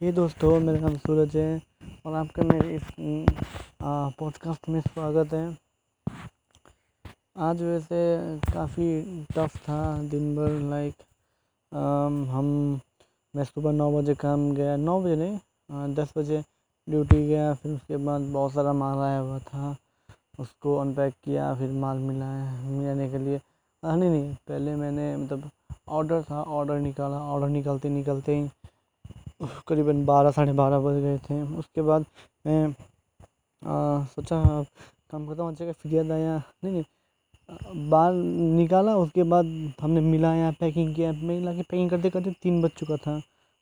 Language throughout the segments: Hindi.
हे दोस्तों, मेरा नाम सूरज है और आपका मेरे इस पॉडकास्ट में स्वागत है। आज वैसे काफ़ी टफ था दिन भर लाइक हम, मैं सुबह नौ बजे काम गया, नौ बजे नहीं दस बजे ड्यूटी गया, फिर उसके बाद बहुत सारा माल आया हुआ था, उसको अनपैक किया, फिर माल मिलाया मिलाने के लिए नहीं नहीं, पहले मैंने मतलब ऑर्डर था ऑर्डर निकाला ऑर्डर निकालते निकालते ही करीबन बारह, साढ़े बारह बज गए थे। उसके बाद मैं सोचा, काम खत्म हो जाएगा फिर याद आया नहीं नहीं बाल निकाला, उसके बाद हमने मिलाया पैकिंग किया। मिला के पैकिंग करते करते तीन बज चुका था।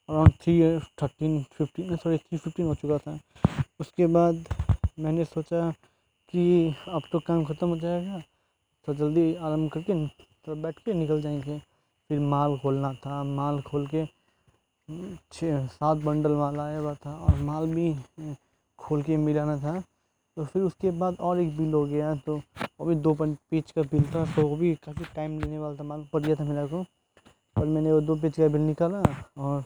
Around three thirteen fifteen sorry three fifteen हो चुका था। उसके बाद मैंने सोचा कि अब तो काम ख़त्म हो जाएगा तो जल्दी आराम करके थोड़ा बैठ के निकल जाएँगे। फिर माल खोलना था। माल खोल के छः सात बंडल माल आया हुआ था और माल भी खोल के मिलाना था। तो फिर उसके बाद और एक बिल हो गया तो वो भी दो पेज का बिल था तो वो भी काफ़ी टाइम लेने वाला था माल पड़ गया था मेरे को। और मैंने वो दो पेज का बिल निकाला और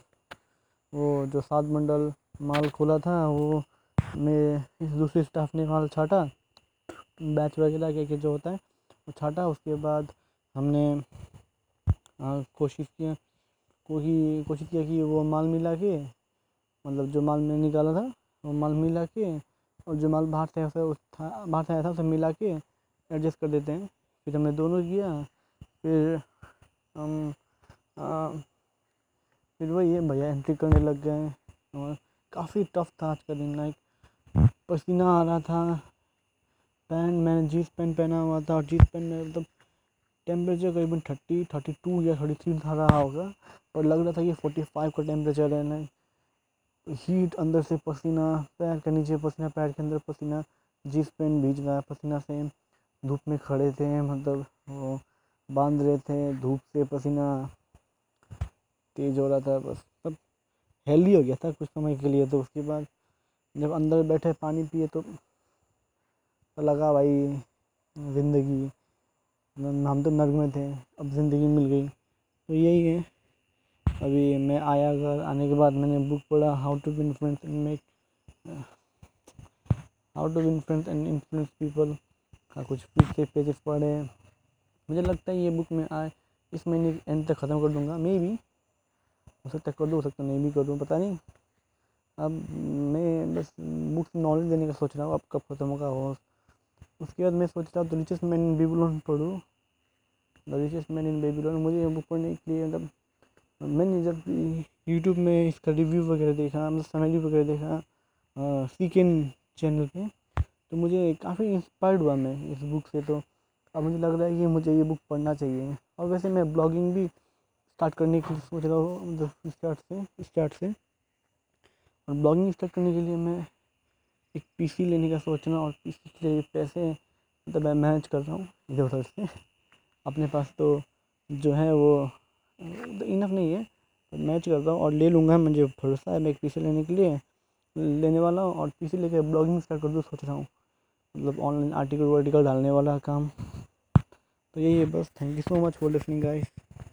वो जो सात बंडल माल खोला था वो मेरे दूसरे स्टाफ ने माल छाटा बैच वगैरह के, के जो होता है वो छाटा। उसके बाद हमने कोशिश किया कोई कोशिश किया कि वो माल मिला के मतलब जो माल मैंने निकाला था, वो माल मिला के और जो माल बाहर से ऐसा था, बाहर से आया था, उसे मिला के एडजस्ट कर देते हैं। फिर हमने दोनों किया, फिर हम फिर वही है, भैया एंट्री करने लग गए और काफ़ी टफ था आज का दिन लाइक पसीना आ रहा था। पैंट मैंने जीन्स पैंट पहना हुआ था और जीन्स पैंट में मतलब टेम्परेचर करीबन थर्टी थर्टी टू या थर्टी थ्री था रहा होगा और लग रहा था कि फोर्टी फाइव का टेम्परेचर है ना। हीट अंदर से पसीना, पैर के नीचे पसीना, पैर के अंदर पसीना, जींस पैंट भीज रहा है पसीना से। धूप में खड़े थे मतलब वो बाँध रहे थे, धूप से पसीना तेज हो रहा था, बस सब हेल्दी हो गया था कुछ समय के लिए। तो उसके बाद जब अंदर बैठे पानी पिए तो लगा भाई ज़िंदगी। हम तो नर्क में थे, अब ज़िंदगी मिल गई। तो यही है। अभी मैं आया, घर आने के बाद मैंने बुक पढ़ा how to win friends and make how to win friends and influence people का कुछ पीछे पेजेस पढ़े मुझे लगता है ये बुक मैं आए इस महीने के एंड तक ख़त्म कर दूँगा। मे भी हो सकता कर दूँ, हो सकता नहीं भी कर दूँ पता नहीं। अब मैं बस बुक नॉलेज देने का सोच रहा हूँ, अब कब ख़त्म होगा, हो उसके बाद मैं सोच रहा हूँ richest man in Babylon पढ़ूँ। The richest man in Babylon मुझे बुक पढ़ने के लिए मतलब मैंने जब यूट्यूब में इसका रिव्यू वगैरह देखा मतलब समरी वगैरह देखा सी सीकेन चैनल पे तो मुझे काफ़ी इंस्पायर्ड हुआ मैं इस बुक से। तो अब मुझे लग रहा है कि मुझे ये बुक पढ़ना चाहिए। और वैसे मैं ब्लॉगिंग भी स्टार्ट करने की सोच रहा हूँ मतलब स्टार्ट से स्टार्ट से। और ब्लॉगिंग स्टार्ट करने के लिए मैं एक पीसी लेने का सोचना और पीसी के लिए पैसे मतलब मैं मैनेज कर रहा हूँ इधर उधर से अपने पास तो जो है वो इनफ नहीं है तो मैच रहा हूँ और ले लूँगा मुझे भरोसा है मैं एक पीसी लेने के लिए, लेने वाला हूँ और पी पीसी लेके ब्लॉगिंग स्टार्ट कर दूँ सोच रहा हूँ। मतलब ऑनलाइन आर्टिकल वार्टिकल डालने वाला काम। तो यही है बस। Thank you so much for listening guys